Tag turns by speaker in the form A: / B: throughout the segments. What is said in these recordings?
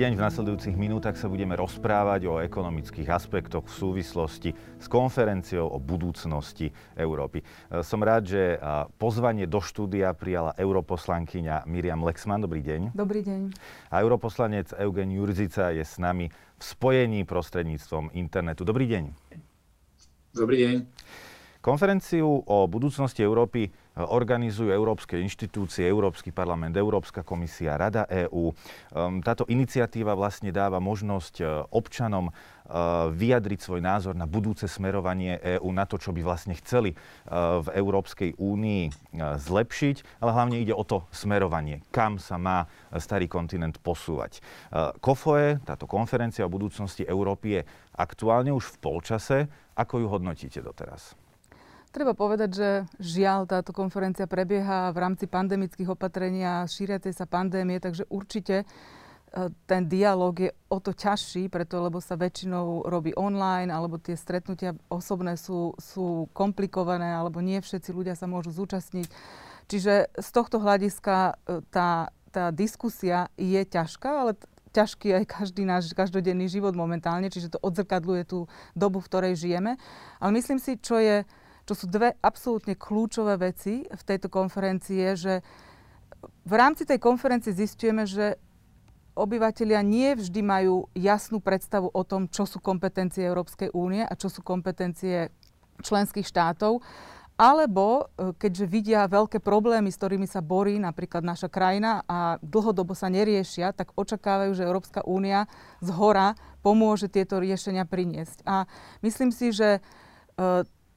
A: deň, v nasledujúcich minútach sa budeme rozprávať o ekonomických aspektoch v súvislosti s konferenciou o budúcnosti Európy. E, som rád, že pozvanie do štúdia prijala europoslankyňa Miriam Lexman. Dobrý deň.
B: Dobrý deň.
A: A europoslanec Eugen Jurzica je s nami v spojení prostredníctvom internetu. Dobrý deň.
C: Dobrý deň.
A: Konferenciu o budúcnosti Európy e, organizujú európske inštitúcie, Európsky parlament, Európska komisia, Rada EÚ. Ehm, táto iniciatíva vlastne dáva možnosť e, občanom e, vyjadriť svoj názor na budúce smerovanie EÚ, na to, čo by vlastne chceli v Európskej únii zlepšiť, ale hlavne ide o to smerovanie, kam sa má starý kontinent posúvať. KOFOE, táto konferencia o budúcnosti Európy je aktuálne už v polčase. Ako ju hodnotíte doteraz?
B: Treba povedať, že žiaľ táto konferencia prebieha v rámci pandemických opatrení a šíriacej sa pandémie, takže určite e, ten dialog je o to ťažší, preto lebo sa väčšinou robí online, alebo tie stretnutia osobné sú, sú komplikované, alebo nie všetci ľudia sa môžu zúčastniť. Čiže z tohto hľadiska e, tá, tá diskusia je ťažká, ale ťažký aj každý náš každodenný život momentálne, čiže to odzrkadluje tú dobu, v ktorej žijeme. Ale myslím si, čo je čo sú dve absolútne kľúčové veci v tejto konferencii, že v rámci tej konferencie zistujeme, že obyvateľia nie vždy majú jasnú predstavu o tom, čo sú kompetencie Európskej únie a čo sú kompetencie členských štátov, alebo e, keďže vidia veľké problémy, s ktorými sa borí napríklad naša krajina a dlhodobo sa neriešia, tak očakávajú, že Európska únia z hora pomôže tieto riešenia priniesť. A myslím si, že e,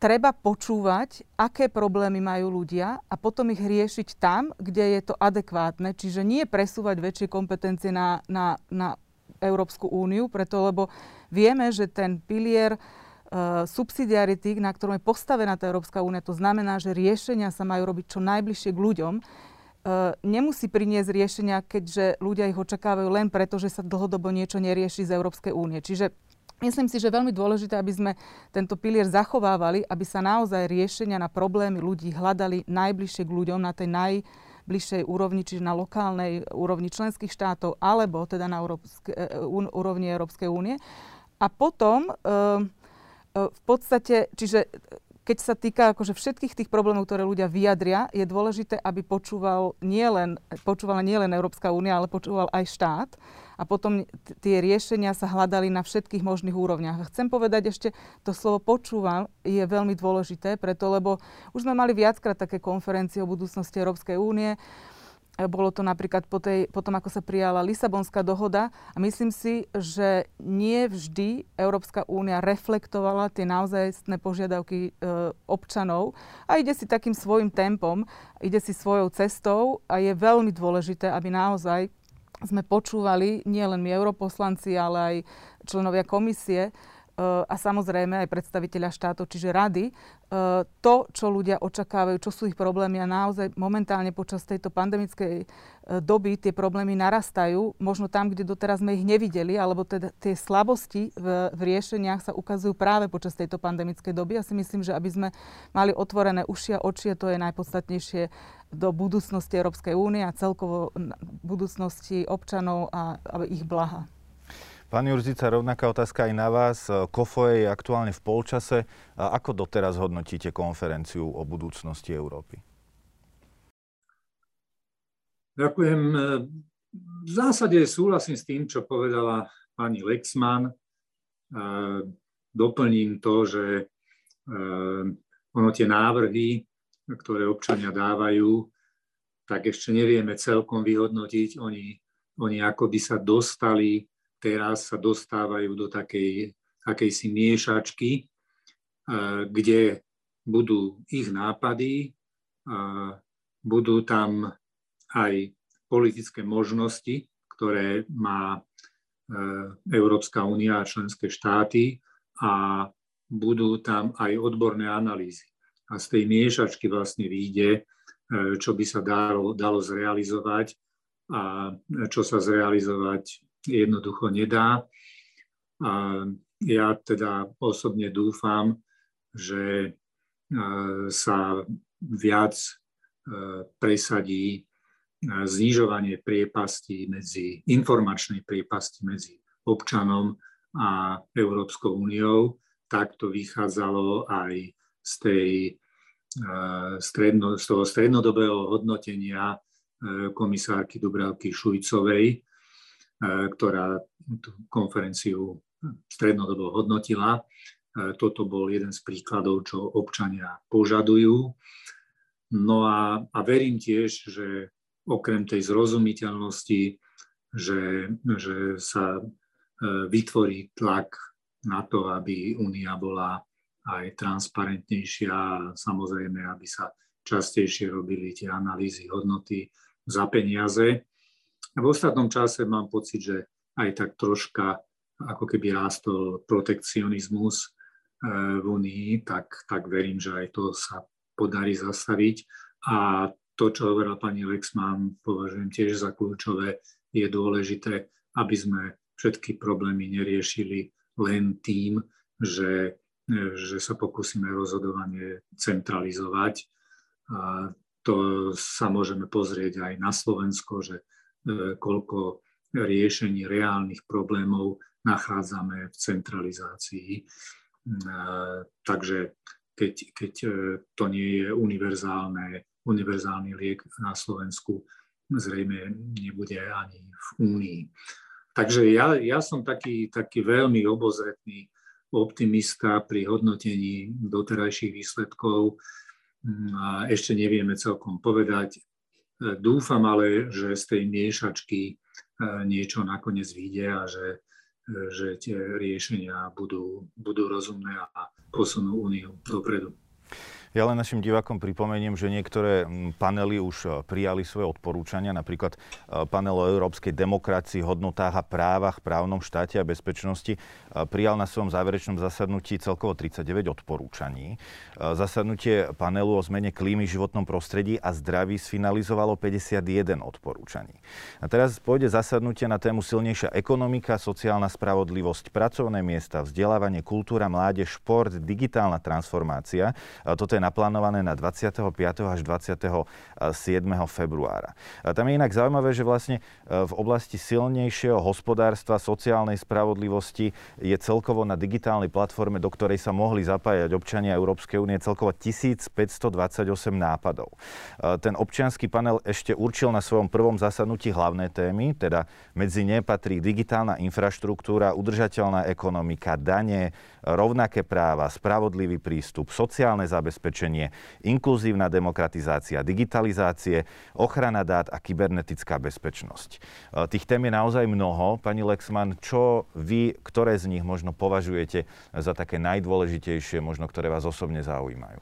B: treba počúvať, aké problémy majú ľudia a potom ich riešiť tam, kde je to adekvátne. Čiže nie presúvať väčšie kompetencie na, na, na Európsku úniu, preto lebo vieme, že ten pilier uh, subsidiarity, na ktorom je postavená tá Európska únia, to znamená, že riešenia sa majú robiť čo najbližšie k ľuďom, Uh, nemusí priniesť riešenia, keďže ľudia ich očakávajú len preto, že sa dlhodobo niečo nerieši z Európskej únie. Čiže Myslím si, že je veľmi dôležité, aby sme tento pilier zachovávali, aby sa naozaj riešenia na problémy ľudí hľadali najbližšie k ľuďom na tej najbližšej úrovni, čiže na lokálnej úrovni členských štátov alebo teda na európske, e, úrovni Európskej únie. A potom e, e, v podstate, čiže keď sa týka akože všetkých tých problémov, ktoré ľudia vyjadria, je dôležité, aby počúval nielen, počúvala nielen Európska únia, ale počúval aj štát a potom t- tie riešenia sa hľadali na všetkých možných úrovniach. A chcem povedať ešte, to slovo počúvam je veľmi dôležité, preto lebo už sme mali viackrát také konferencie o budúcnosti Európskej únie. E, bolo to napríklad po, tej, po ako sa prijala Lisabonská dohoda a myslím si, že nie vždy Európska únia reflektovala tie naozajstné požiadavky e, občanov. A ide si takým svojim tempom, ide si svojou cestou a je veľmi dôležité, aby naozaj sme počúvali nielen my europoslanci, ale aj členovia komisie, Eh, a samozrejme aj predstaviteľa štátov, čiže rady, to, čo ľudia očakávajú, čo sú ich problémy a naozaj momentálne počas tejto pandemickej eh, doby tie problémy narastajú, možno tam, kde doteraz sme ich nevideli, alebo teda tie slabosti v, v riešeniach sa ukazujú práve počas tejto pandemickej doby. Ja si myslím, že aby sme mali otvorené uši a oči, to je najpodstatnejšie do budúcnosti Európskej únie a celkovo budúcnosti občanov a, a ich blaha.
A: Pán Jurzica, rovnaká otázka aj na vás. KOFOE je aktuálne v polčase. Ako doteraz hodnotíte konferenciu o budúcnosti Európy?
C: Ďakujem. V zásade súhlasím s tým, čo povedala pani Lexman. Doplním to, že e, ono tie návrhy, ktoré občania dávajú, tak ešte nevieme celkom vyhodnotiť. Oni, oni ako by sa dostali teraz sa dostávajú do takej akejsi miešačky, kde budú ich nápady, budú tam aj politické možnosti, ktoré má e, Európska únia a členské štáty a budú tam aj odborné analýzy. A z tej miešačky vlastne vyjde, e, čo by sa dalo, dalo zrealizovať a čo sa zrealizovať jednoducho nedá. A ja teda osobne dúfam, že e, sa viac e, presadí znižovanie priepasti medzi, informačnej priepasti medzi občanom a Európskou úniou. Tak to vychádzalo aj z, tej, z toho strednodobého hodnotenia komisárky Dubravky Šujcovej, ktorá tú konferenciu strednodobo hodnotila. Toto bol jeden z príkladov, čo občania požadujú. No a, a verím tiež, že okrem tej zrozumiteľnosti, že, že sa e, vytvorí tlak na to, aby únia bola aj transparentnejšia samozrejme, aby sa častejšie robili tie analýzy hodnoty za peniaze. V ostatnom čase mám pocit, že aj tak troška ako keby rástol protekcionizmus e, v Unii, tak, tak verím, že aj to sa podarí zastaviť. A to, čo hovorila pani Lexman, považujem tiež za kľúčové. Je dôležité, aby sme všetky problémy neriešili len tým, že, že sa pokúsime rozhodovanie centralizovať. A to sa môžeme pozrieť aj na Slovensko, že koľko riešení reálnych problémov nachádzame v centralizácii. E, takže keď, keď e, to nie je univerzálne, univerzálny liek na Slovensku, zrejme nebude ani v Únii. Takže ja, ja som taký, taký veľmi obozretný optimista pri hodnotení doterajších výsledkov. A ešte nevieme celkom povedať. Dúfam ale, že z tej miešačky e, niečo nakoniec vyjde a že, e, že tie riešenia budú, budú rozumné a posunú úniu dopredu.
A: Ja len našim divákom pripomeniem, že niektoré panely už e, prijali svoje odporúčania, napríklad e, panel o európskej demokracii, hodnotách a právach, právnom štáte a bezpečnosti e, prijal na svojom záverečnom zasadnutí celkovo 39 odporúčaní. Zasadnutie panelu o zmene klímy, životnom prostredí a zdraví sfinalizovalo 51 odporúčaní. A teraz pôjde zasadnutie na tému silnejšia ekonomika, sociálna spravodlivosť, pracovné miesta, vzdelávanie, kultúra, mládež, šport, digitálna transformácia. Toto je naplánované na 25. až 27. februára. Tam je inak zaujímavé, že vlastne e, v oblasti silnejšieho hospodárstva, sociálnej spravodlivosti je celkovo na digitálnej platforme, do ktorej sa mohli zapájať občania Európskej únie celkovo 1528 nápadov. E, ten občianský panel ešte určil na svojom prvom zasadnutí hlavné témy, teda medzi ne patrí digitálna infraštruktúra, udržateľná ekonomika, dane, rovnaké práva, spravodlivý prístup, sociálne zabezpečenie, inkluzívna demokratizácia, digitalizácie, ochrana dát a kybernetická bezpečnosť. E, tých tém je naozaj mnoho. Pani Lexman, čo vy, ktoré z nich možno považujete za také najdôležitejšie, možno ktoré vás osobne zaujímajú?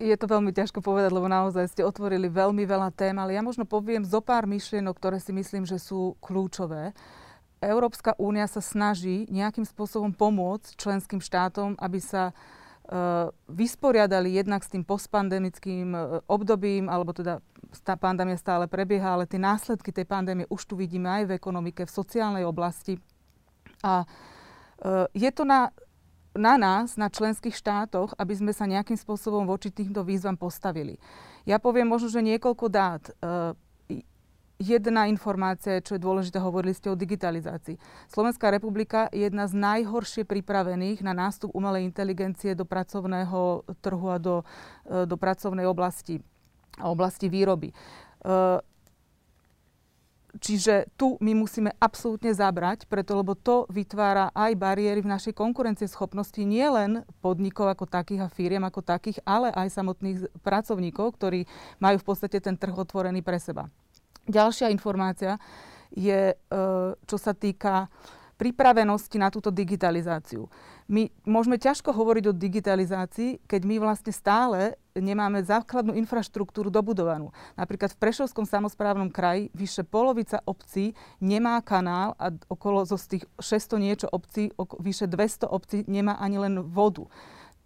B: Je to veľmi ťažko povedať, lebo naozaj ste otvorili veľmi veľa tém, ale ja možno poviem zo pár myšlienok, ktoré si myslím, že sú kľúčové. Európska únia sa snaží nejakým spôsobom pomôcť členským štátom, aby sa vysporiadali jednak s tým postpandemickým e, obdobím, alebo teda tá pandémia stále prebieha, ale tie následky tej pandémie už tu vidíme aj v ekonomike, v sociálnej oblasti. A e, je to na, na nás, na členských štátoch, aby sme sa nejakým spôsobom voči týmto výzvam postavili. Ja poviem možno, že niekoľko dát jedna informácia, čo je dôležité, hovorili ste o digitalizácii. Slovenská republika je jedna z najhoršie pripravených na nástup umelej inteligencie do pracovného trhu a do, e, do pracovnej oblasti, oblasti výroby. E, čiže tu my musíme absolútne zabrať, preto lebo to vytvára aj bariéry v našej konkurencieschopnosti nielen podnikov ako takých a firiem ako takých, ale aj samotných pracovníkov, ktorí majú v podstate ten trh otvorený pre seba. Ďalšia informácia je, e, čo sa týka pripravenosti na túto digitalizáciu. My môžeme ťažko hovoriť o digitalizácii, keď my vlastne stále nemáme základnú infraštruktúru dobudovanú. Napríklad v Prešovskom samozprávnom kraji vyše polovica obcí nemá kanál a okolo zo z tých 600 niečo obcí, vyše 200 obcí nemá ani len vodu.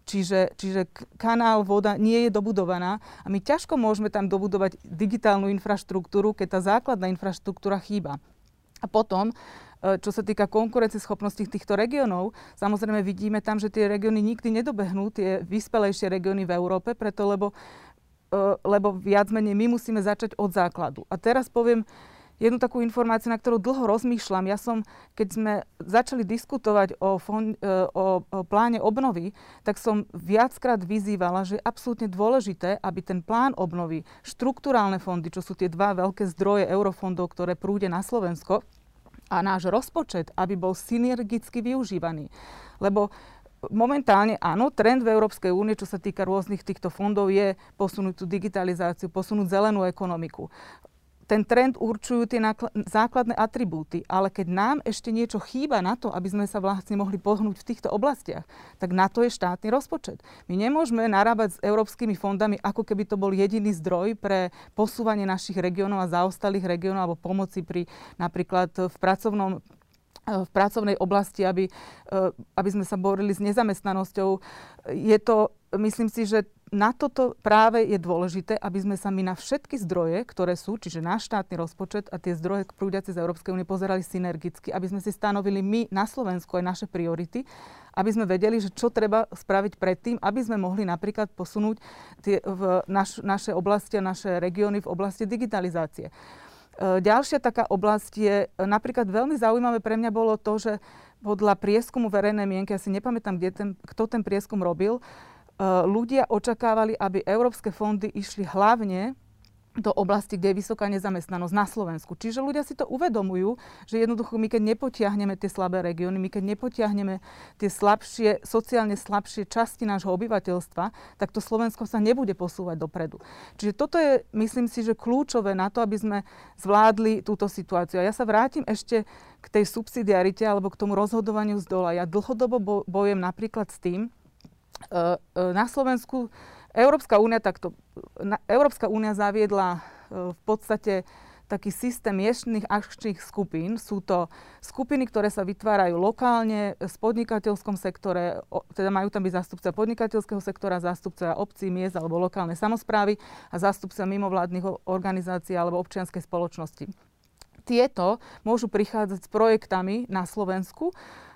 B: Čiže, čiže kanál, voda nie je dobudovaná a my ťažko môžeme tam dobudovať digitálnu infraštruktúru, keď tá základná infraštruktúra chýba. A potom, e, čo sa týka konkurencieschopnosti týchto regiónov, samozrejme vidíme tam, že tie regióny nikdy nedobehnú tie vyspelejšie regióny v Európe, preto lebo lebo viac menej my musíme začať od základu. A teraz poviem jednu takú informáciu, na ktorú dlho rozmýšľam. Ja som, keď sme začali diskutovať o, fond, e, o, o pláne obnovy, tak som viackrát vyzývala, že je absolútne dôležité, aby ten plán obnovy, štruktúrálne fondy, čo sú tie dva veľké zdroje eurofondov, ktoré prúde na Slovensko, a náš rozpočet, aby bol synergicky využívaný. Lebo momentálne áno, trend v Európskej únie, čo sa týka rôznych týchto fondov, je posunúť tú digitalizáciu, posunúť zelenú ekonomiku ten trend určujú tie nákl- základné atribúty, ale keď nám ešte niečo chýba na to, aby sme sa vlastne mohli pohnúť v týchto oblastiach, tak na to je štátny rozpočet. My nemôžeme narábať s európskymi fondami, ako keby to bol jediný zdroj pre posúvanie našich regiónov a zaostalých regiónov alebo pomoci pri napríklad v pracovnom v pracovnej oblasti, aby, aby sme sa borili s nezamestnanosťou. Je to, myslím si, že na toto práve je dôležité, aby sme sa my na všetky zdroje, ktoré sú, čiže náš štátny rozpočet a tie zdroje prúdiace z Európskej únie pozerali synergicky, aby sme si stanovili my na Slovensku aj naše priority, aby sme vedeli, že čo treba spraviť predtým, aby sme mohli napríklad posunúť tie, v naš, naše oblasti a naše regióny v oblasti digitalizácie. E, ďalšia taká oblasť je, napríklad veľmi zaujímavé pre mňa bolo to, že podľa prieskumu verejnej mienky, ja si nepamätám, kde ten, kto ten prieskum robil, Eh, ľudia očakávali, aby európske fondy išli hlavne do oblasti, kde je vysoká nezamestnanosť na Slovensku. Čiže ľudia si to uvedomujú, že jednoducho my keď nepotiahneme tie slabé regióny, my keď nepotiahneme tie slabšie, sociálne slabšie časti nášho obyvateľstva, tak to Slovensko sa nebude posúvať dopredu. Čiže toto je, myslím si, že kľúčové na to, aby sme zvládli túto situáciu. A ja sa vrátim ešte k tej subsidiarite alebo k tomu rozhodovaniu z dola. Ja dlhodobo bojujem napríklad s tým, E, e, na Slovensku Európska únia takto, Európska únia zaviedla e, v podstate taký systém miestnych akčných skupín. Sú to skupiny, ktoré sa vytvárajú lokálne v podnikateľskom sektore, teda majú tam byť zástupca podnikateľského sektora, zástupca obcí, miest alebo lokálnej samozprávy a zástupca mimovládnych organizácií alebo občianskej spoločnosti. Tieto môžu prichádzať s projektami na Slovensku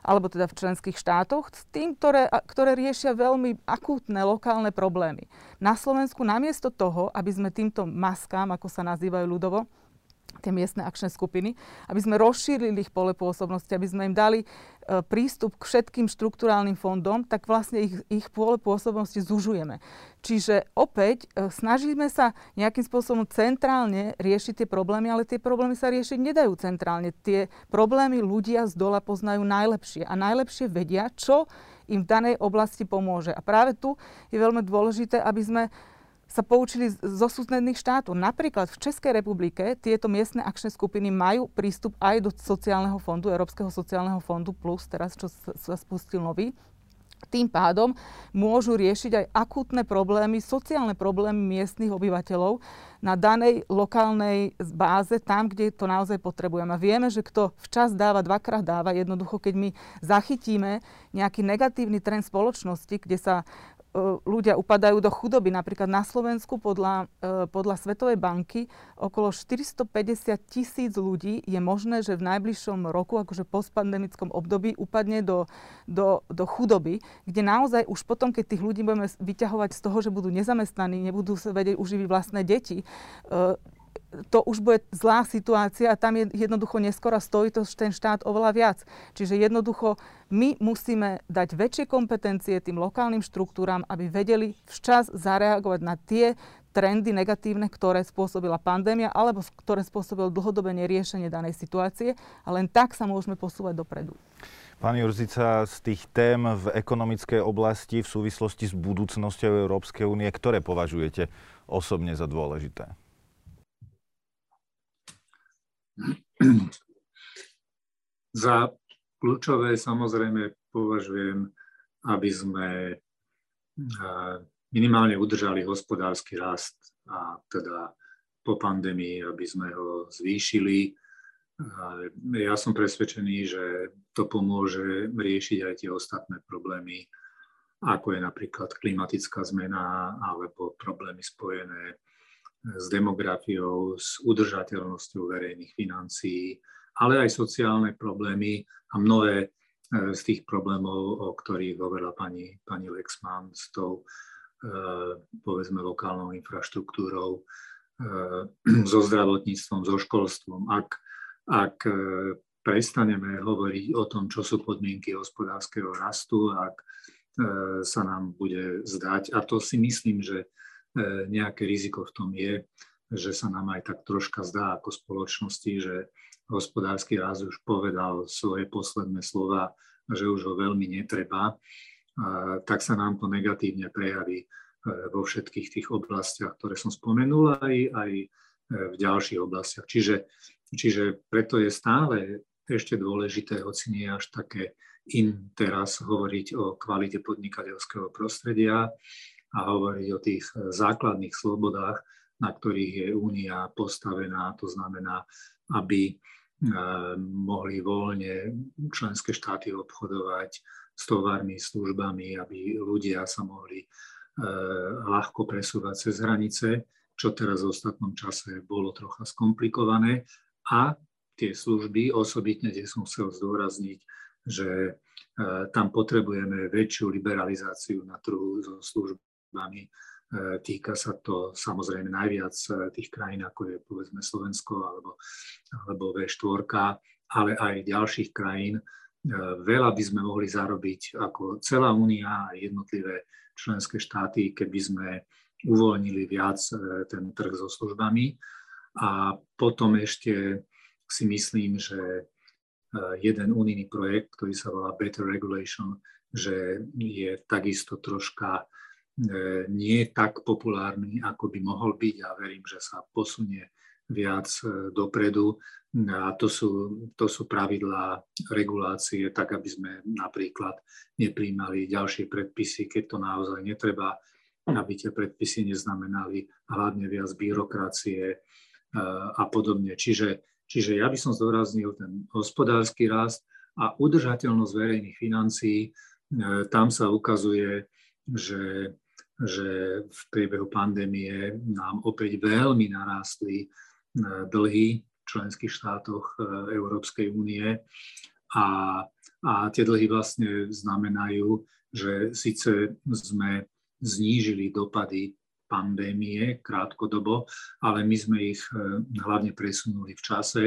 B: alebo teda v členských štátoch, s tým, ktoré, ktoré riešia veľmi akútne lokálne problémy. Na Slovensku namiesto toho, aby sme týmto maskám, ako sa nazývajú ľudovo, tie miestne akčné skupiny, aby sme rozšírili ich pole pôsobnosti, aby sme im dali prístup k všetkým štruktúrálnym fondom, tak vlastne ich, ich pole pôsobnosti zužujeme. Čiže opäť e, snažíme sa nejakým spôsobom centrálne riešiť tie problémy, ale tie problémy sa riešiť nedajú centrálne. Tie problémy ľudia z dola poznajú najlepšie a najlepšie vedia, čo im v danej oblasti pomôže. A práve tu je veľmi dôležité, aby sme sa poučili zo súdnych štátov. Napríklad v Českej republike tieto miestne akčné skupiny majú prístup aj do sociálneho fondu, Európskeho sociálneho fondu plus, teraz čo sa spustil nový. Tým pádom môžu riešiť aj akútne problémy, sociálne problémy miestnych obyvateľov na danej lokálnej báze, tam, kde to naozaj potrebujeme. A vieme, že kto včas dáva, dvakrát dáva. Jednoducho, keď my zachytíme nejaký negatívny trend spoločnosti, kde sa ľudia upadajú do chudoby. Napríklad na Slovensku podľa, e, podľa Svetovej banky okolo 450 tisíc ľudí je možné, že v najbližšom roku, akože postpandemickom období, upadne do, do, do chudoby, kde naozaj už potom, keď tých ľudí budeme vyťahovať z toho, že budú nezamestnaní, nebudú sa vedieť uživiť vlastné deti, e, to už bude zlá situácia a tam je jednoducho neskoro stojí to ten štát oveľa viac. Čiže jednoducho my musíme dať väčšie kompetencie tým lokálnym štruktúram, aby vedeli včas zareagovať na tie trendy negatívne, ktoré spôsobila pandémia alebo ktoré spôsobilo dlhodobé neriešenie danej situácie a len tak sa môžeme posúvať dopredu.
A: Pán Jurzica, z tých tém v ekonomickej oblasti v súvislosti s budúcnosťou Európskej únie, ktoré považujete osobne za dôležité?
C: Za kľúčové samozrejme považujem, aby sme minimálne udržali hospodársky rast a teda po pandémii, aby sme ho zvýšili. Ja som presvedčený, že to pomôže riešiť aj tie ostatné problémy, ako je napríklad klimatická zmena alebo problémy spojené s demografiou, s udržateľnosťou verejných financií, ale aj sociálne problémy a mnohé e, z tých problémov, o ktorých hovorila pani, pani Lexman, s tou povedzme lokálnou infraštruktúrou, so zdravotníctvom, so školstvom. Ak, ak prestaneme hovoriť o tom, čo sú podmienky hospodárskeho rastu, ak sa nám bude zdať, a to si myslím, že nejaké riziko v tom je, že sa nám aj tak troška zdá ako spoločnosti, že hospodársky rast už povedal svoje posledné slova, že už ho veľmi netreba, tak sa nám to negatívne prejaví e, vo všetkých tých oblastiach, ktoré som spomenul, aj, aj e, v ďalších oblastiach. Čiže, čiže preto je stále ešte dôležité, hoci nie až také in teraz hovoriť o kvalite podnikateľského prostredia a hovoriť o tých základných slobodách, na ktorých je únia postavená. To znamená, aby e, mohli voľne členské štáty obchodovať s tovarmi, službami, aby ľudia sa mohli e, ľahko presúvať cez hranice, čo teraz v ostatnom čase bolo trocha skomplikované. A tie služby, osobitne, kde som chcel zdôrazniť, že e, tam potrebujeme väčšiu liberalizáciu na trhu so službami, E, týka sa to samozrejme najviac e, tých krajín, ako je povedzme Slovensko alebo, alebo V4, ale aj ďalších krajín. E, veľa by sme mohli zarobiť ako celá únia a jednotlivé členské štáty, keby sme uvoľnili viac ten trh so službami. A potom ešte si myslím, že jeden unijný projekt, ktorý sa volá Better Regulation, že je takisto troška nie je tak populárny, ako by mohol byť a verím, že sa posunie viac e, dopredu. A to sú, to sú pravidlá regulácie, tak aby sme napríklad nepríjmali ďalšie predpisy, keď to naozaj netreba, aby tie predpisy neznamenali hlavne viac byrokracie e, a podobne. Čiže, čiže ja by som zdôraznil ten hospodársky rast a udržateľnosť verejných financií. Tam sa ukazuje, že že v priebehu pandémie nám opäť veľmi narástli e, dlhy v členských štátoch e, Európskej únie. A, a tie dlhy vlastne znamenajú, že síce sme znížili dopady pandémie krátkodobo, ale my sme ich e, hlavne presunuli v čase,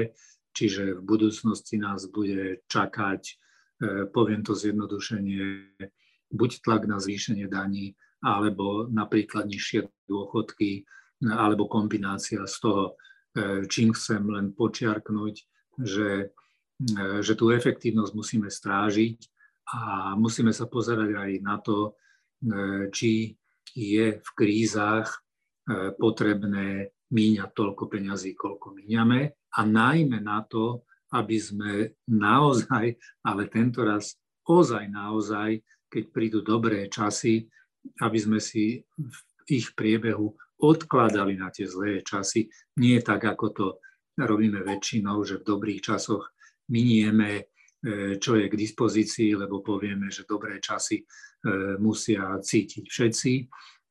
C: čiže v budúcnosti nás bude čakať, poviem to zjednodušenie, buď tlak na zvýšenie daní, alebo napríklad nižšie dôchodky, alebo kombinácia z toho, e, čím chcem len počiarknúť, že, e, že tú efektívnosť musíme strážiť a musíme sa pozerať aj na to, e, či je v krízach potrebné míňať toľko peňazí, koľko míňame a najmä na to, aby sme naozaj, ale tento raz ozaj naozaj, keď prídu dobré časy, aby sme si v ich priebehu odkladali na tie zlé časy. Nie tak, ako to robíme väčšinou, že v dobrých časoch minieme, e, čo je k dispozícii, lebo povieme, že dobré časy e, musia cítiť všetci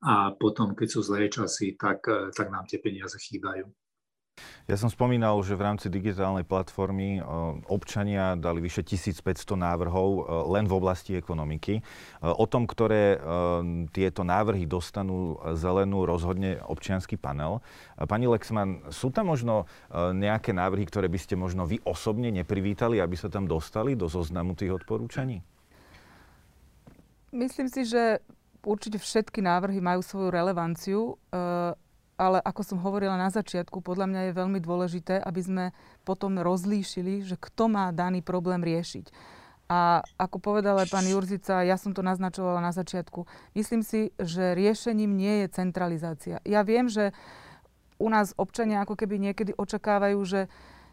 C: a potom, keď sú zlé časy, tak, e, tak nám tie peniaze chýbajú.
A: Ja som spomínal, že v rámci digitálnej platformy e, občania dali vyše 1500 návrhov e, len v oblasti ekonomiky. E, o tom, ktoré tieto návrhy dostanú zelenú, rozhodne občianský panel. Pani Lexman, sú tam možno nejaké návrhy, ktoré by ste možno vy osobne neprivítali, aby sa tam dostali do zoznamu tých odporúčaní?
B: Myslím si, že určite všetky návrhy majú svoju relevanciu ale ako som hovorila na začiatku, podľa mňa je veľmi dôležité, aby sme potom rozlíšili, že kto má daný problém riešiť. A ako povedal aj pán Jurzica, ja som to naznačovala na začiatku, myslím si, že riešením nie je centralizácia. Ja viem, že u nás občania ako keby niekedy očakávajú, že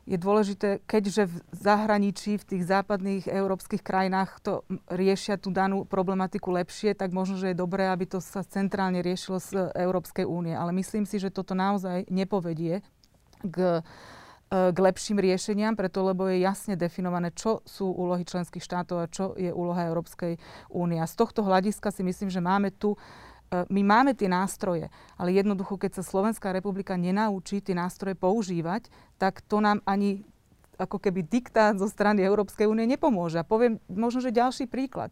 B: je dôležité, keďže v zahraničí, v tých západných európskych krajinách to riešia tú danú problematiku lepšie, tak možno, že je dobré, aby to sa centrálne riešilo z Európskej únie. Ale myslím si, že toto naozaj nepovedie k, e, k lepším riešeniam, preto lebo je jasne definované, čo sú úlohy členských štátov a čo je úloha Európskej únie. A z tohto hľadiska si myslím, že máme tu my máme tie nástroje, ale jednoducho, keď sa Slovenská republika nenaučí tie nástroje používať, tak to nám ani ako keby diktát zo strany Európskej únie nepomôže. A poviem možno, že ďalší príklad.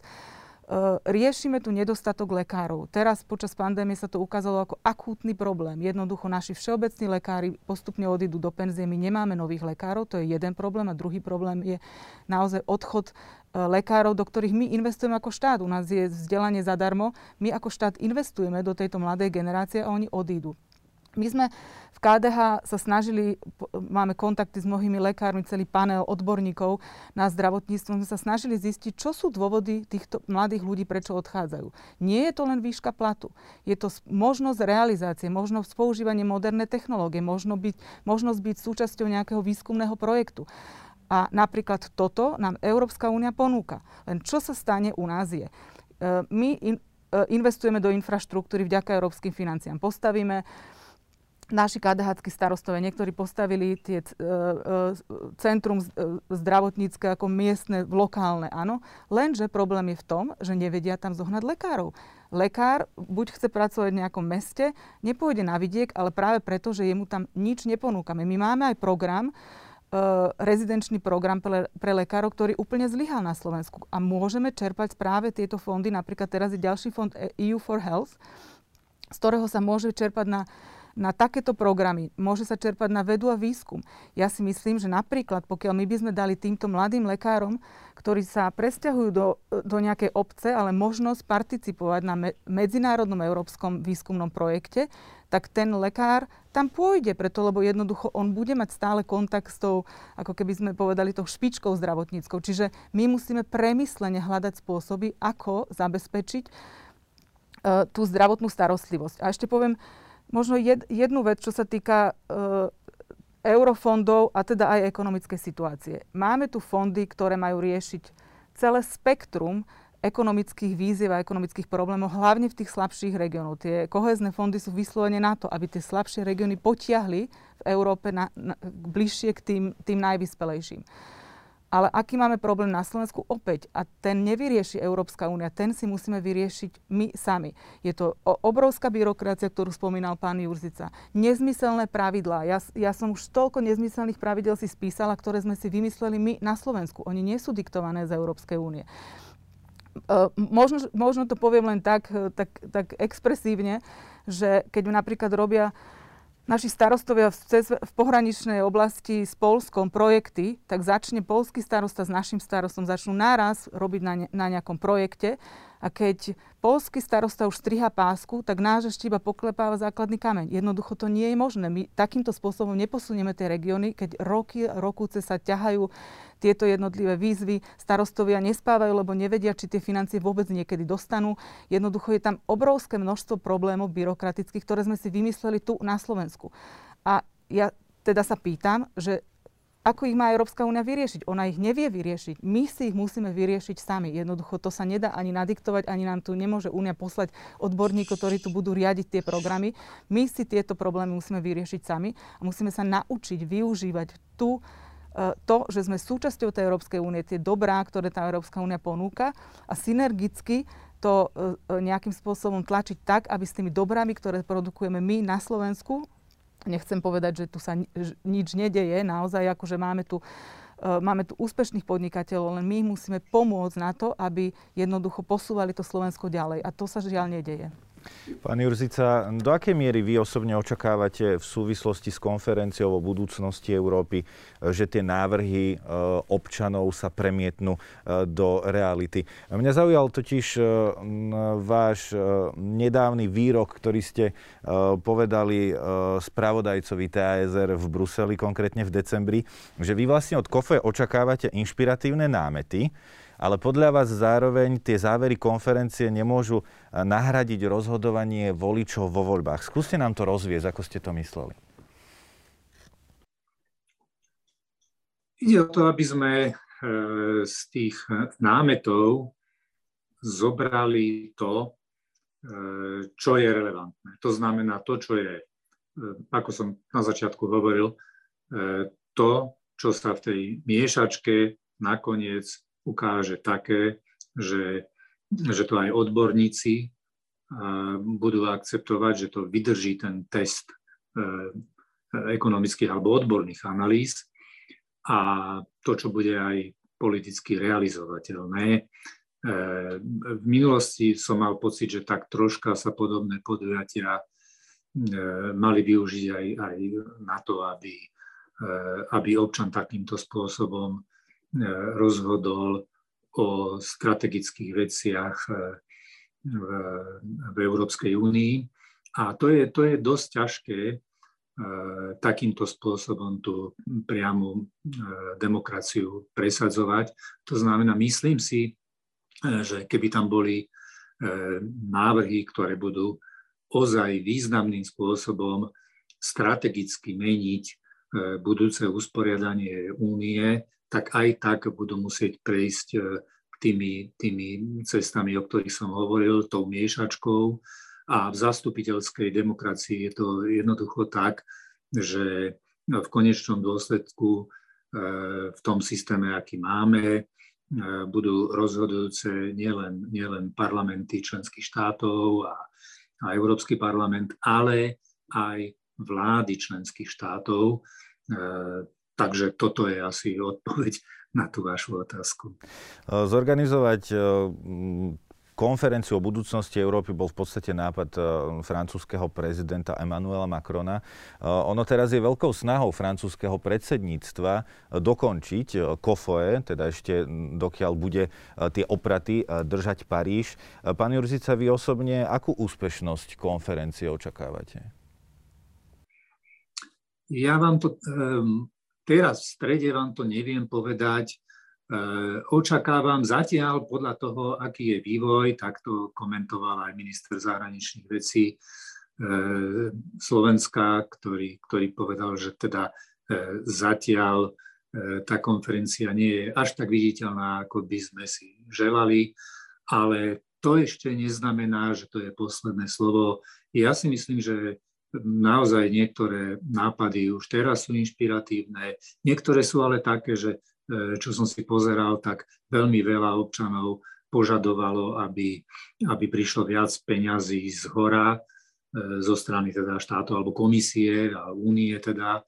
B: Riešime tu nedostatok lekárov. Teraz počas pandémie sa to ukázalo ako akútny problém. Jednoducho naši všeobecní lekári postupne odídu do penzie, my nemáme nových lekárov, to je jeden problém a druhý problém je naozaj odchod e, lekárov, do ktorých my investujeme ako štát. U nás je vzdelanie zadarmo, my ako štát investujeme do tejto mladej generácie a oni odídu. My sme v KDH sa snažili, máme kontakty s mnohými lekármi, celý panel odborníkov na zdravotníctvo, sme sa snažili zistiť, čo sú dôvody týchto mladých ľudí, prečo odchádzajú. Nie je to len výška platu. Je to možnosť realizácie, možnosť používania moderné technológie, možno byť, možnosť byť súčasťou nejakého výskumného projektu. A napríklad toto nám Európska únia ponúka. Len čo sa stane u nás je, e, my e, investujeme do infraštruktúry vďaka európskym financiám. Postavíme naši KDH starostovia, niektorí postavili tie uh, uh, centrum uh, zdravotnícke ako miestne, lokálne, áno. Lenže problém je v tom, že nevedia tam zohnať lekárov. Lekár buď chce pracovať v nejakom meste, nepôjde na vidiek, ale práve preto, že jemu tam nič neponúkame. My máme aj program, rezidenčný program pre, pre lekárov, ktorý úplne zlyhal na Slovensku. A môžeme čerpať práve tieto fondy. Napríklad teraz je ďalší fond EU for Health, z ktorého sa môže čerpať na na takéto programy, môže sa čerpať na vedu a výskum. Ja si myslím, že napríklad, pokiaľ my by sme dali týmto mladým lekárom, ktorí sa presťahujú do, do nejakej obce, ale možnosť participovať na me, medzinárodnom európskom výskumnom projekte, tak ten lekár tam pôjde, preto lebo jednoducho on bude mať stále kontakt s tou, ako keby sme povedali, tou špičkou zdravotníckou. Čiže my musíme premyslene hľadať spôsoby, ako zabezpečiť uh, tú zdravotnú starostlivosť. A ešte poviem, možno jed, jednu vec, čo sa týka uh, eurofondov a teda aj ekonomickej situácie. Máme tu fondy, ktoré majú riešiť celé spektrum ekonomických víziev a ekonomických problémov, hlavne v tých slabších regiónoch. Tie kohezné fondy sú vyslovene na to, aby tie slabšie regióny potiahli v Európe na, na, bližšie k tým, tým najvyspelejším. Ale aký máme problém na Slovensku? Opäť, a ten nevyrieši Európska únia, ten si musíme vyriešiť my sami. Je to obrovská byrokracia, ktorú spomínal pán Jurzica. Nezmyselné pravidlá. Ja, ja som už toľko nezmyselných pravidel si spísala, ktoré sme si vymysleli my na Slovensku. Oni nie sú diktované z Európskej únie. Uh, možno, možno to poviem len tak, tak, tak expresívne, že keď napríklad robia naši starostovia v, cez, v pohraničnej oblasti s Polskom projekty, tak začne polský starosta s našim starostom, začnú náraz robiť na, ne, na nejakom projekte a keď polský starosta už striha pásku, tak náš ešte iba poklepáva základný kameň. Jednoducho to nie je možné. My takýmto spôsobom neposunieme tie regióny, keď roky, rokúce sa ťahajú tieto jednotlivé výzvy. Starostovia nespávajú, lebo nevedia, či tie financie vôbec niekedy dostanú. Jednoducho je tam obrovské množstvo problémov byrokratických, ktoré sme si vymysleli tu na Slovensku. A ja teda sa pýtam, že ako ich má Európska únia vyriešiť? Ona ich nevie vyriešiť. My si ich musíme vyriešiť sami. Jednoducho to sa nedá ani nadiktovať, ani nám tu nemôže únia poslať odborníkov, ktorí tu budú riadiť tie programy. My si tieto problémy musíme vyriešiť sami a musíme sa naučiť využívať tu e, to, že sme súčasťou tej Európskej únie, tie dobrá, ktoré tá Európska únia ponúka a synergicky to e, e, nejakým spôsobom tlačiť tak, aby s tými dobrami, ktoré produkujeme my na Slovensku, Nechcem povedať, že tu sa nič nedeje, naozaj akože máme tu e, máme tu úspešných podnikateľov, len my musíme pomôcť na to, aby jednoducho posúvali to Slovensko ďalej. A to sa žiaľ nedeje.
A: Pán Jurzica, do akej miery vy osobne očakávate v súvislosti s konferenciou o budúcnosti Európy, e, že tie návrhy e, občanov sa premietnú e, do reality? Mňa zaujal totiž váš nedávny výrok, ktorý ste povedali spravodajcovi TASR v Bruseli, konkrétne v decembri, že vy vlastne od KOFE očakávate inšpiratívne námety, ale podľa vás zároveň tie závery konferencie nemôžu eh, nahradiť rozhodovanie voličov vo voľbách. Skúste nám to rozviesť, ako ste to mysleli.
C: Ide o to, aby sme eh, z tých námetov zobrali to, eh, čo je relevantné. To znamená to, čo je, ako som na začiatku hovoril, to, čo sa v tej miešačke nakoniec ukáže také, že, že to aj odborníci budú akceptovať, že to vydrží ten test e, ekonomických alebo odborných analýz. A to, čo bude aj politicky realizovateľné, v minulosti som mal pocit, že tak troška sa podobné podujatia mali využiť aj, aj na to, aby, aby občan takýmto spôsobom rozhodol o strategických veciach v, v Európskej únii. A to je, to je dosť ťažké takýmto spôsobom tú priamu demokraciu presadzovať. To znamená, myslím si, že keby tam boli návrhy, ktoré budú ozaj významným spôsobom strategicky meniť budúce usporiadanie únie, tak aj tak budú musieť prejsť tými, tými cestami, o ktorých som hovoril, tou miešačkou, a v zastupiteľskej demokracii je to jednoducho tak, že v konečnom dôsledku e, v tom systéme, aký máme, e, budú rozhodujúce nielen, nielen parlamenty členských štátov a, a Európsky parlament, ale aj vlády členských štátov. Takže toto je asi odpoveď na tú vašu otázku.
A: Zorganizovať konferenciu o budúcnosti Európy bol v podstate nápad uh, francúzského prezidenta Emmanuela Macrona. Ono teraz je veľkou snahou francúzského predsedníctva dokončiť COFOE, teda ešte dokiaľ bude tie opraty držať Paríž. Pán Jurzica, vy osobne akú úspešnosť konferencie očakávate?
C: Ja vám to um, teraz v strede vám to neviem povedať. Eh, očakávam zatiaľ podľa toho, aký je vývoj, tak to komentoval aj minister zahraničných vecí eh, Slovenska, ktorý, ktorý povedal, že teda eh, zatiaľ tá konferencia nie je až tak viditeľná, ako by sme si želali, ale to ešte neznamená, že to je posledné slovo. Ja si myslím, že naozaj niektoré nápady už teraz sú inšpiratívne, niektoré sú ale také, že E, čo som si pozeral, tak veľmi veľa občanov požadovalo, aby, aby prišlo viac peňazí z hora, e, zo strany teda štátu alebo komisie a únie teda.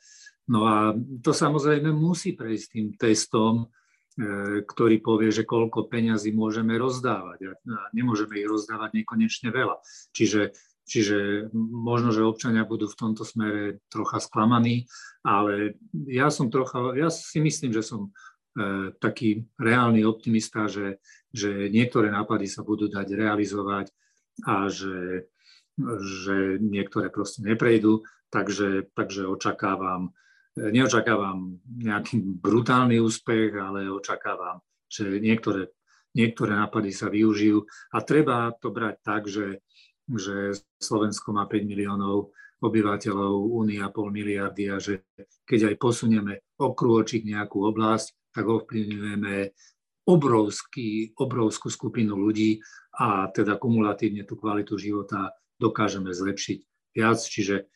C: No a to samozrejme musí prejsť tým testom, e, ktorý povie, že koľko peňazí môžeme rozdávať. A nemôžeme ich rozdávať nekonečne veľa. Čiže Čiže možno, že občania budú v tomto smere trocha sklamaní, ale ja som trocha, ja si myslím, že som e, taký reálny optimista, že, že niektoré nápady sa budú dať realizovať a že, že niektoré proste neprejdú, takže, takže očakávam, e, neočakávam nejaký brutálny úspech, ale očakávam, že niektoré, niektoré nápady sa využijú. A treba to brať tak, že že Slovensko má 5 miliónov obyvateľov, Únia pol miliardy a že keď aj posunieme okrôčik nejakú oblasť, tak ovplyvňujeme obrovský, obrovskú skupinu ľudí a teda kumulatívne tú kvalitu života dokážeme zlepšiť viac. Čiže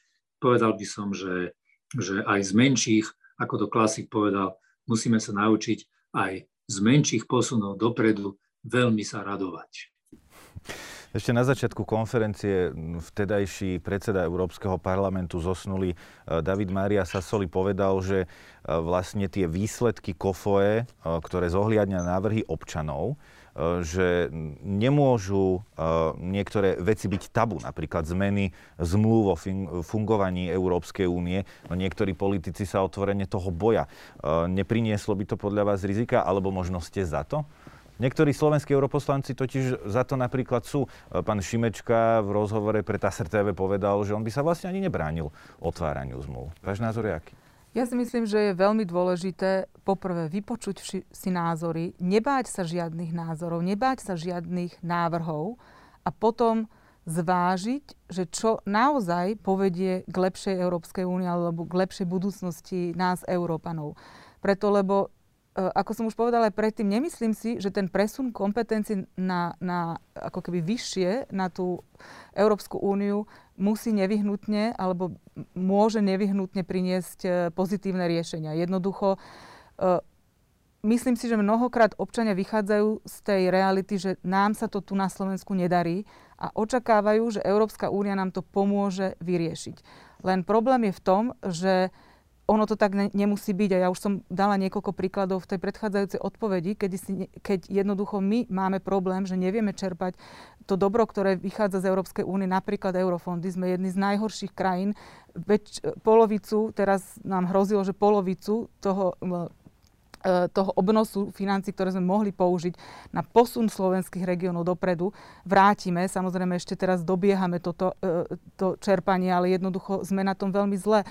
C: povedal by som, že, že aj z menších, ako to klasik povedal, musíme sa naučiť aj z menších posunov dopredu veľmi sa radovať.
A: Ešte na začiatku konferencie vtedajší predseda Európskeho parlamentu zosnulý e, David Mária Sassoli povedal, že e, vlastne tie výsledky KOFOE, e, ktoré zohliadňa návrhy občanov, že nemôžu niektoré veci byť tabu, napríklad zmeny zmluv o fungovaní Európskej únie. No niektorí politici sa otvorene toho boja. Neprinieslo by to podľa vás rizika, alebo možno ste za to? Niektorí slovenskí europoslanci totiž za to napríklad sú. Pán Šimečka v rozhovore pre TASR TV povedal, že on by sa vlastne ani nebránil otváraniu zmluv. Váš názor je aký?
B: Ja si myslím, že je veľmi dôležité poprvé vypočuť si názory, nebáť sa žiadnych názorov, nebáť sa žiadnych návrhov a potom zvážiť, že čo naozaj povedie k lepšej Európskej únie alebo k lepšej budúcnosti nás, Európanov. Preto, lebo ako som už povedala aj predtým, nemyslím si, že ten presun kompetencií na, na ako keby vyššie na tú Európsku úniu musí nevyhnutne alebo môže nevyhnutne priniesť e, pozitívne riešenia. Jednoducho, e, myslím si, že mnohokrát občania vychádzajú z tej reality, že nám sa to tu na Slovensku nedarí a očakávajú, že Európska únia nám to pomôže vyriešiť. Len problém je v tom, že ono to tak ne, nemusí byť. A ja už som dala niekoľko príkladov v tej predchádzajúcej odpovedi, keď, si, keď jednoducho my máme problém, že nevieme čerpať to dobro, ktoré vychádza z Európskej únie, napríklad eurofondy. Sme jedni z najhorších krajín. Veď polovicu, teraz nám hrozilo, že polovicu toho E, toho obnosu financí, ktoré sme mohli použiť na posun slovenských regiónov dopredu, vrátime. Samozrejme, ešte teraz dobiehame toto e, to čerpanie, ale jednoducho sme na tom veľmi zle.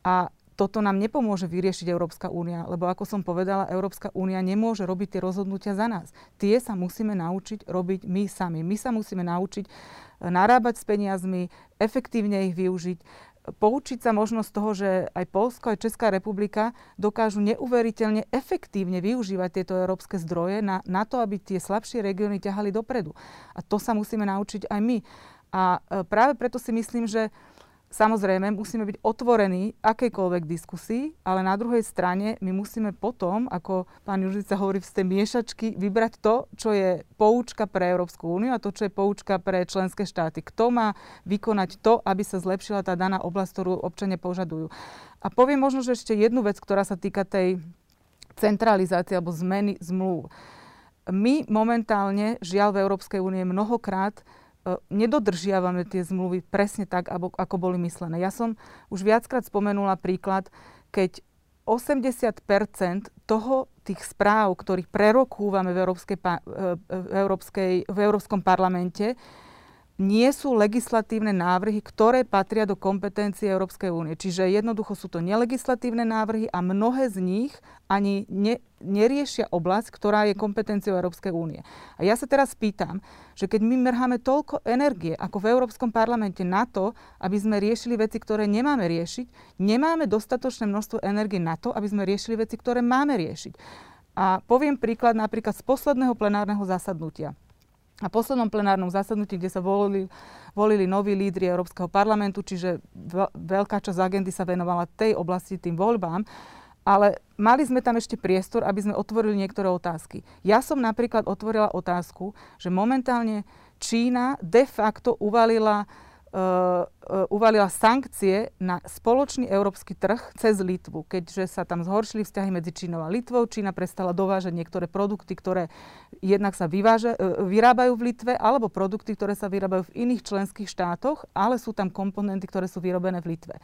B: A toto nám nepomôže vyriešiť Európska únia, lebo ako som povedala, Európska únia nemôže robiť tie rozhodnutia za nás. Tie sa musíme naučiť robiť my sami. My sa musíme naučiť narábať s peniazmi, efektívne ich využiť, poučiť sa možno z toho, že aj Polsko, aj Česká republika dokážu neuveriteľne efektívne využívať tieto európske zdroje na, na to, aby tie slabšie regióny ťahali dopredu. A to sa musíme naučiť aj my. A e, práve preto si myslím, že Samozrejme, musíme byť otvorení akejkoľvek diskusii, ale na druhej strane my musíme potom, ako pán Južica hovorí z tej miešačky, vybrať to, čo je poučka pre Európsku úniu a to, čo je poučka pre členské štáty. Kto má vykonať to, aby sa zlepšila tá daná oblasť, ktorú občania požadujú. A poviem možno, že ešte jednu vec, ktorá sa týka tej centralizácie alebo zmeny zmluv. My momentálne, žiaľ v Európskej únie mnohokrát nedodržiavame tie zmluvy presne tak, ako boli myslené. Ja som už viackrát spomenula príklad, keď 80% toho tých správ, ktorých prerokúvame v, Európskej, e, v, Európskej, v Európskom parlamente, nie sú legislatívne návrhy, ktoré patria do kompetencie Európskej únie. Čiže jednoducho sú to nelegislatívne návrhy a mnohé z nich ani ne, neriešia oblasť, ktorá je kompetenciou Európskej únie. A ja sa teraz pýtam, že keď my mrháme toľko energie ako v Európskom parlamente na to, aby sme riešili veci, ktoré nemáme riešiť, nemáme dostatočné množstvo energie na to, aby sme riešili veci, ktoré máme riešiť. A poviem príklad napríklad z posledného plenárneho zasadnutia na poslednom plenárnom zasadnutí, kde sa volili, volili noví lídry Európskeho parlamentu, čiže veľká časť agendy sa venovala tej oblasti, tým voľbám, ale mali sme tam ešte priestor, aby sme otvorili niektoré otázky. Ja som napríklad otvorila otázku, že momentálne Čína de facto uvalila uvalila sankcie na spoločný európsky trh cez Litvu. Keďže sa tam zhoršili vzťahy medzi Čínou a Litvou, Čína prestala dovážať niektoré produkty, ktoré jednak sa vyváža, vyrábajú v Litve, alebo produkty, ktoré sa vyrábajú v iných členských štátoch, ale sú tam komponenty, ktoré sú vyrobené v Litve.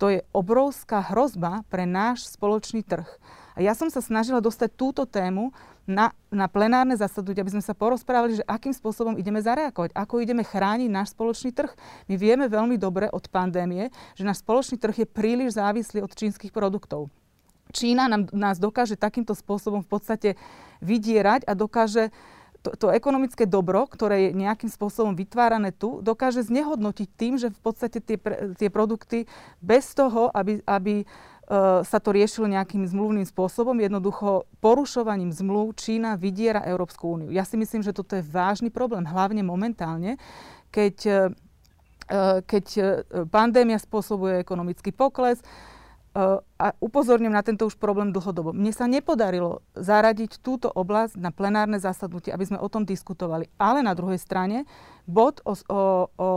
B: To je obrovská hrozba pre náš spoločný trh. A ja som sa snažila dostať túto tému na, na plenárne zasadnutie, aby sme sa porozprávali, že akým spôsobom ideme zareagovať, ako ideme chrániť náš spoločný trh. My vieme veľmi dobre od pandémie, že náš spoločný trh je príliš závislý od čínskych produktov. Čína nám, nás dokáže takýmto spôsobom v podstate vydierať a dokáže to, to ekonomické dobro, ktoré je nejakým spôsobom vytvárané tu, dokáže znehodnotiť tým, že v podstate tie, tie produkty bez toho, aby, aby sa to riešilo nejakým zmluvným spôsobom. Jednoducho porušovaním zmluv Čína vydiera Európsku úniu. Ja si myslím, že toto je vážny problém, hlavne momentálne, keď, e, e, keď pandémia spôsobuje ekonomický pokles, a upozorňujem na tento už problém dlhodobo. Mne sa nepodarilo zaradiť túto oblasť na plenárne zasadnutie, aby sme o tom diskutovali. Ale na druhej strane bod o, o, o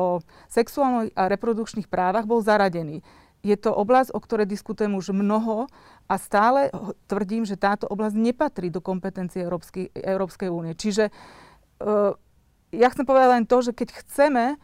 B: sexuálnych a reprodukčných právach bol zaradený je to oblasť, o ktorej diskutujem už mnoho a stále tvrdím, že táto oblasť nepatrí do kompetencie Európskej, Európskej únie. Čiže uh, ja chcem povedať len to, že keď chceme,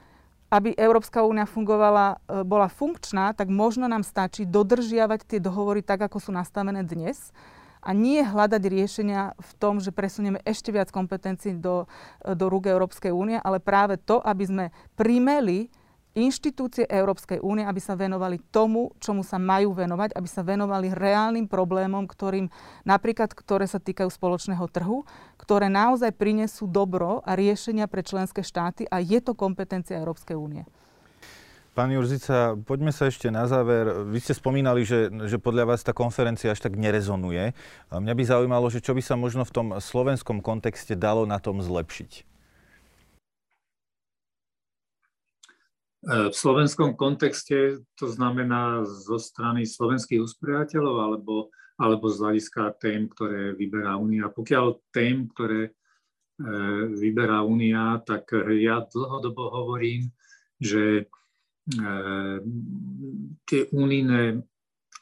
B: aby Európska únia fungovala, uh, bola funkčná, tak možno nám stačí dodržiavať tie dohovory tak, ako sú nastavené dnes a nie hľadať riešenia v tom, že presunieme ešte viac kompetencií do, do rúk Európskej únie, ale práve to, aby sme primeli inštitúcie Európskej únie, aby sa venovali tomu, čomu sa majú venovať, aby sa venovali reálnym problémom, ktorým napríklad, ktoré sa týkajú spoločného trhu, ktoré naozaj prinesú dobro a riešenia pre členské štáty a je to kompetencia Európskej únie.
A: Pán Jurzica, poďme sa ešte na záver. Vy ste spomínali, že, že podľa vás tá konferencia až tak nerezonuje. Mňa by zaujímalo, že čo by sa možno v tom slovenskom kontexte dalo na tom zlepšiť.
C: V slovenskom kontexte to znamená zo strany slovenských usporiateľov alebo, alebo z hľadiska tém, ktoré vyberá Únia. Pokiaľ tém, ktoré e, vyberá Únia, tak ja dlhodobo hovorím, že e, tie únijné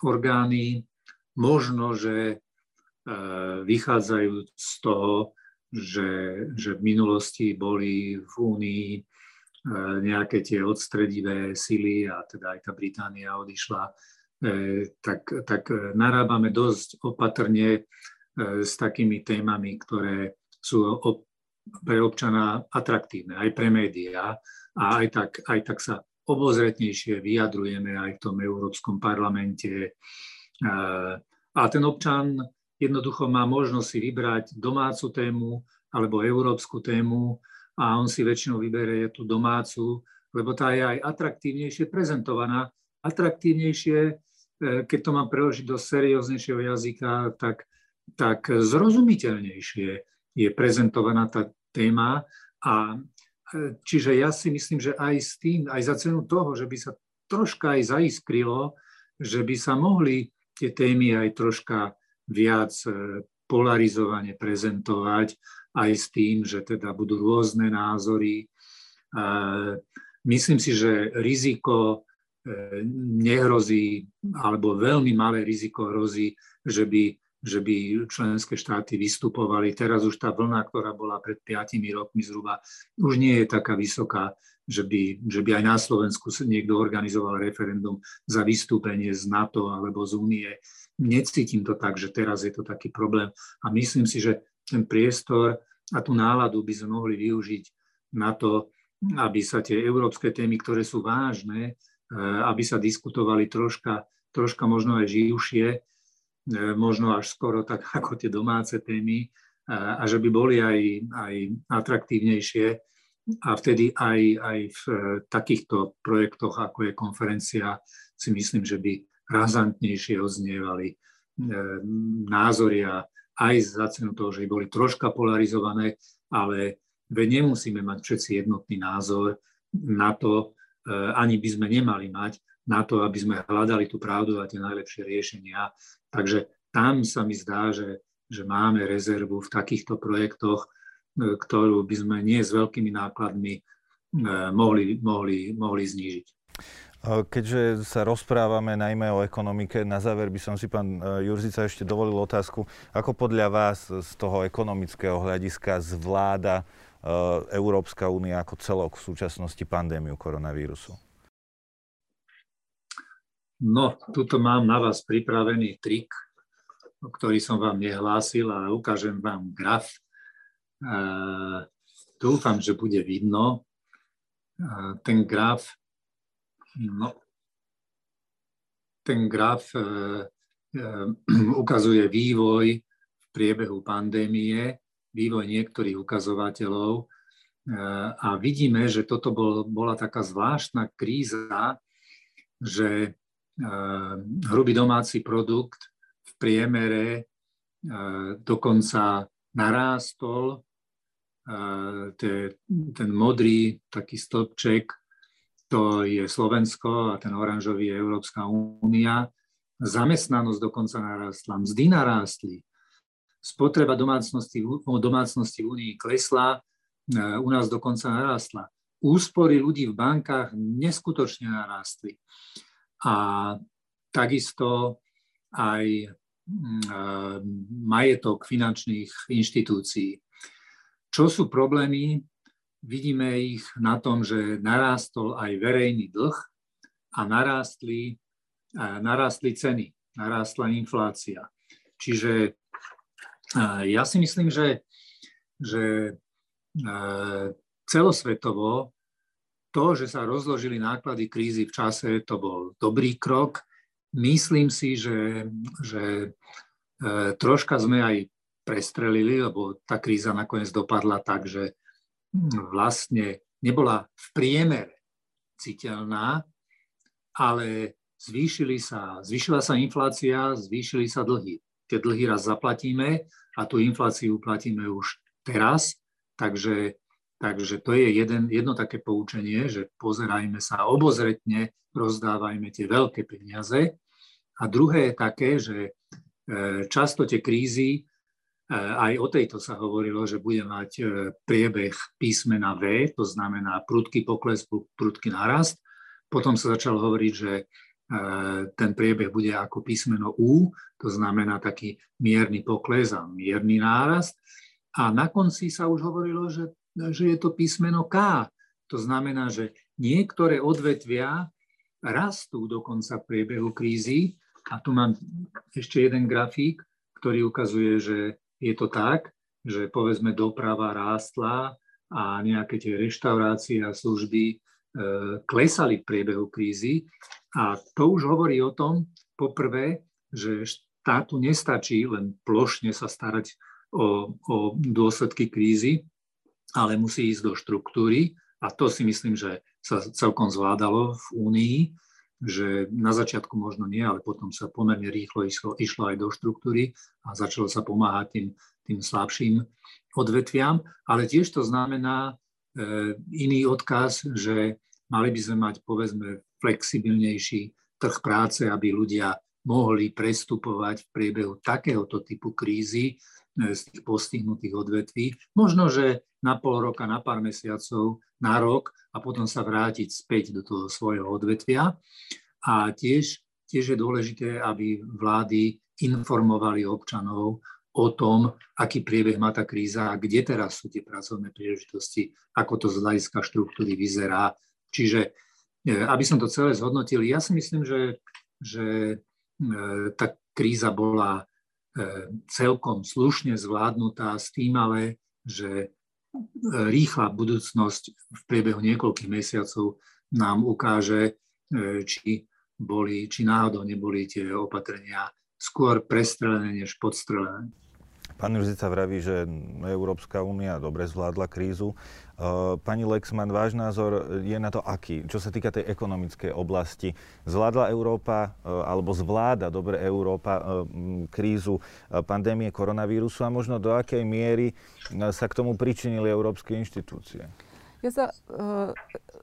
C: orgány možno, že vychádzajú z toho, že, že v minulosti boli v Únii nejaké tie odstredivé sily a teda aj tá Británia odišla, tak, tak narábame dosť opatrne s takými témami, ktoré sú pre občana atraktívne, aj pre médiá a aj tak, aj tak sa obozretnejšie vyjadrujeme aj v tom Európskom parlamente. A ten občan jednoducho má možnosť si vybrať domácu tému alebo európsku tému a on si väčšinou vyberie tú domácu, lebo tá je aj atraktívnejšie prezentovaná. Atraktívnejšie, e, keď to mám preložiť do serióznejšieho jazyka, tak, tak zrozumiteľnejšie je prezentovaná tá téma a e, čiže ja si myslím, že aj s tým, aj za cenu toho, že by sa troška aj zaiskrilo, že by sa mohli tie témy aj troška viac e, polarizovane prezentovať, aj s tým, že teda budú rôzne názory. E, myslím si, že riziko nehrozí, alebo veľmi malé riziko hrozí, že by že by členské štáty vystupovali. Teraz už tá vlna, ktorá bola pred 5 rokmi zhruba, už nie je taká vysoká, že by, že by aj na Slovensku niekto organizoval referendum za vystúpenie z NATO alebo z Únie. Necítim to tak, že teraz je to taký problém. A myslím si, že ten priestor a tú náladu by sme mohli využiť na to, aby sa tie európske témy, ktoré sú vážne, eh, aby sa diskutovali troška, troška možno aj živšie, E, možno až skoro tak ako tie domáce témy a, a že by boli aj, aj atraktívnejšie. A vtedy aj, aj v takýchto projektoch, ako je konferencia, si myslím, že by razantnejšie oznievali názory a aj za cenu toho, že boli troška polarizované, ale nemusíme mať všetci jednotný názor na to, ani by sme nemali mať na to, aby sme hľadali tú pravdu a tie najlepšie riešenia. Takže tam sa mi zdá, že, že máme rezervu v takýchto projektoch, e, ktorú by sme nie s veľkými nákladmi e, mohli, mohli, mohli znížiť.
A: Keďže sa rozprávame najmä o ekonomike, na záver by som si pán e, Jurzica ešte dovolil otázku, ako podľa vás z toho ekonomického hľadiska zvláda Európska únia ako celok v súčasnosti pandémiu koronavírusu?
C: No, tuto mám na vás pripravený trik, ktorý som vám nehlásil a ukážem vám graf. E, dúfam, že bude vidno. E, ten graf, no, ten graf e, e, ukazuje vývoj v priebehu pandémie, vývoj niektorých ukazovateľov e, a vidíme, že toto bol, bola taká zvláštna kríza, že hrubý domáci produkt v priemere dokonca narástol. Ehm, ten modrý taký stĺpček, to je Slovensko a ten oranžový je Európska únia. Zamestnanosť dokonca narástla, mzdy narástli, spotreba domácnosti, domácnosti v Únii klesla, u nás dokonca narástla. Úspory ľudí v bankách neskutočne narástli a takisto aj mm, majetok finančných inštitúcií. Čo sú problémy? Vidíme ich na tom, že narástol aj verejný dlh a narástli, narástli ceny, narástla inflácia. Čiže ja si myslím, že, že celosvetovo to, že sa rozložili náklady krízy v čase, to bol dobrý krok. Myslím si, že, že e, troška sme aj prestrelili, lebo tá kríza nakoniec dopadla tak, že vlastne nebola v priemere citeľná, ale zvýšili sa, zvýšila sa inflácia, zvýšili sa dlhy. Tie dlhy raz zaplatíme a tú infláciu platíme už teraz, takže Takže to je jeden, jedno také poučenie, že pozerajme sa obozretne, rozdávajme tie veľké peniaze. A druhé je také, že e, často tie krízy, aj o tejto sa hovorilo, že bude mať e, priebeh písmena V, to znamená prudký pokles, prudký narast. Potom sa začalo hovoriť, že ten priebeh bude ako písmeno U, to znamená taký mierny pokles a mierny nárast. A na konci sa už hovorilo, že, že je to písmeno K. To znamená, že niektoré odvetvia rastú dokonca v priebehu krízy. A tu mám ešte jeden grafík, ktorý ukazuje, že je to tak, že povedzme doprava rástla a nejaké tie reštaurácie a služby e, klesali v priebehu krízy. A to už hovorí o tom, poprvé, že štátu nestačí len plošne sa starať o, o dôsledky krízy, ale musí ísť do štruktúry. A to si myslím, že sa celkom zvládalo v Únii, že na začiatku možno nie, ale potom sa pomerne rýchlo išlo, išlo aj do štruktúry a začalo sa pomáhať tým tým slabším odvetviam, ale tiež to znamená e, iný odkaz, že mali by sme mať povedzme flexibilnejší trh práce, aby ľudia mohli prestupovať v priebehu takéhoto typu krízy z tých postihnutých odvetví. Možno, že na pol roka, na pár mesiacov, na rok a potom sa vrátiť späť do toho svojho odvetvia. A tiež, tiež je dôležité, aby vlády informovali občanov o tom, aký priebeh má tá kríza a kde teraz sú tie pracovné príležitosti, ako to z hľadiska štruktúry vyzerá. Čiže, e, aby som to celé zhodnotil, ja si myslím, že, že e, tá kríza bola e, celkom slušne zvládnutá s tým ale, že rýchla budúcnosť v priebehu niekoľkých mesiacov nám ukáže, či, boli, či náhodou neboli tie opatrenia skôr prestrelené než podstrelené.
A: Pán Jurzica vraví, že Európska únia dobre zvládla krízu. E, pani Lexman, váš názor je na to aký? Čo sa týka tej ekonomickej oblasti. Zvládla Európa, e, alebo zvláda dobre Európa e, krízu pandémie koronavírusu a možno do akej miery sa k tomu pričinili európske inštitúcie?
B: Ja sa, uh,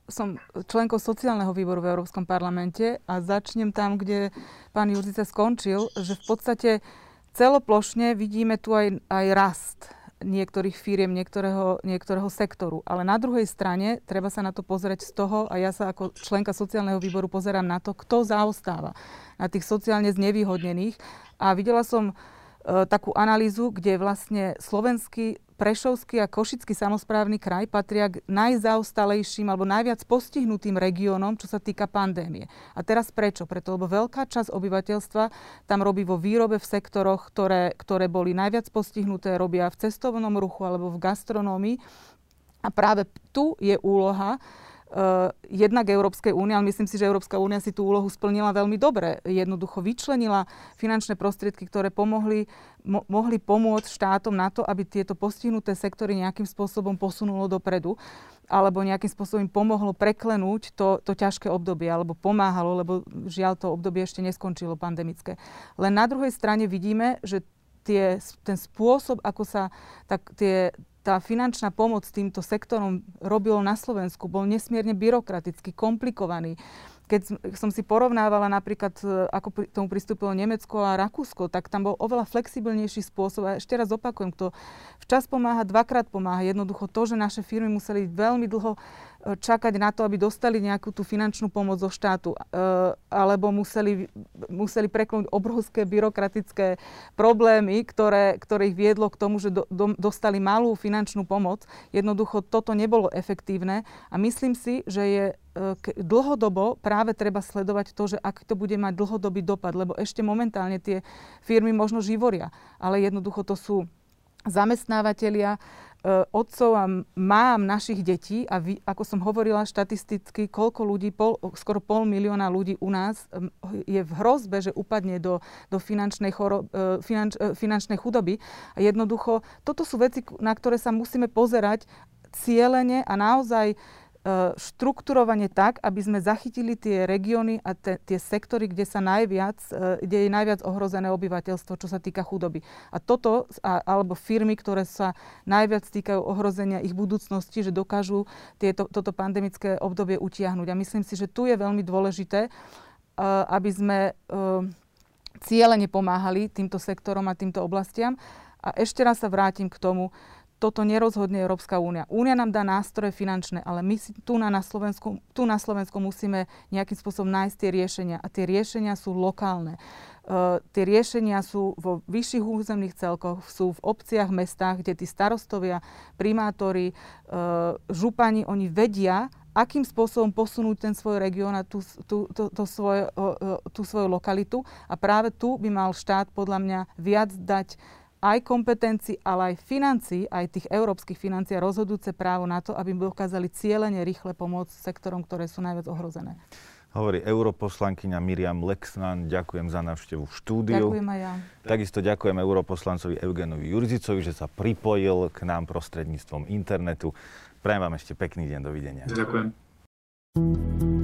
B: som členkou sociálneho výboru v Európskom parlamente a začnem tam, kde pán Jurzica skončil, že v podstate uh, Celoplošne vidíme tu aj, aj rast niektorých firiem, niektorého, niektorého sektoru. Ale na druhej strane treba sa na to pozrieť z toho, a ja sa ako členka sociálneho výboru pozerám na to, kto zaostáva na tých sociálne znevýhodnených. A videla som e, takú analýzu, kde vlastne slovenský Prešovský a Košický samozprávny kraj patria k najzaostalejším alebo najviac postihnutým regiónom, čo sa týka pandémie. A teraz prečo? Preto, lebo veľká časť obyvateľstva tam robí vo výrobe v sektoroch, ktoré, ktoré boli najviac postihnuté, robia v cestovnom ruchu alebo v gastronómii. A práve tu je úloha jednak Európskej únie, ale myslím si, že Európska únia si tú úlohu splnila veľmi dobre. Jednoducho vyčlenila finančné prostriedky, ktoré pomohli, mo- mohli pomôcť štátom na to, aby tieto postihnuté sektory nejakým spôsobom posunulo dopredu alebo nejakým spôsobom pomohlo preklenúť to, to ťažké obdobie, alebo pomáhalo, lebo žiaľ to obdobie ešte neskončilo pandemické. Len na druhej strane vidíme, že tie, ten spôsob, ako sa tak tie, tá finančná pomoc týmto sektorom robilo na Slovensku, bol nesmierne byrokraticky, komplikovaný keď som si porovnávala napríklad, e, ako k tomu pristúpilo Nemecko a Rakúsko, tak tam bol oveľa flexibilnejší spôsob. A ešte raz opakujem, kto včas pomáha, dvakrát pomáha. Jednoducho to, že naše firmy museli veľmi dlho čakať na to, aby dostali nejakú tú finančnú pomoc zo štátu, e, alebo museli, museli preklúť obrovské byrokratické problémy, ktoré, ktoré ich viedlo k tomu, že do, do, dostali malú finančnú pomoc. Jednoducho toto nebolo efektívne a myslím si, že je e, dlhodobo práve treba sledovať to, že ak to bude mať dlhodobý dopad, lebo ešte momentálne tie firmy možno živoria, ale jednoducho to sú zamestnávateľia, otcov a mám našich detí a vy, ako som hovorila štatisticky, koľko ľudí, pol, skoro pol milióna ľudí u nás je v hrozbe, že upadne do, do finančnej, choro, e, finanč, e, finančnej chudoby. A jednoducho, toto sú veci, na ktoré sa musíme pozerať cieľene a naozaj E, štrukturovanie tak, aby sme zachytili tie regióny a te, tie sektory, kde, sa najviac, e, kde je najviac ohrozené obyvateľstvo, čo sa týka chudoby. A toto, a, alebo firmy, ktoré sa najviac týkajú ohrozenia ich budúcnosti, že dokážu tieto, toto pandemické obdobie utiahnuť. A myslím si, že tu je veľmi dôležité, e, aby sme cieľene pomáhali týmto sektorom a týmto oblastiam. A ešte raz sa vrátim k tomu, toto nerozhodne Európska únia. Únia nám dá nástroje finančné, ale my si tu na, na, Slovensku, tu na Slovensku musíme nejakým spôsobom nájsť tie riešenia. A tie riešenia sú lokálne. Uh, tie riešenia sú vo vyšších územných celkoch, sú v obciach, mestách, kde tí starostovia, primátori, uh, župani, oni vedia, akým spôsobom posunúť ten svoj región a tú, tú, tú, tú, svoj, tú svoju lokalitu. A práve tu by mal štát podľa mňa viac dať aj kompetencií, ale aj financií, aj tých európskych financií a rozhodujúce právo na to, aby dokázali cieľene rýchle pomôcť sektorom, ktoré sú najviac ohrozené.
A: Hovorí europoslankyňa Miriam Lexman. Ďakujem za návštevu v štúdiu.
B: Ďakujem aj ja.
A: Takisto ďakujem europoslancovi Eugenovi Jurzicovi, že sa pripojil k nám prostredníctvom internetu. Prajem vám ešte pekný deň. Dovidenia.
C: Ďakujem.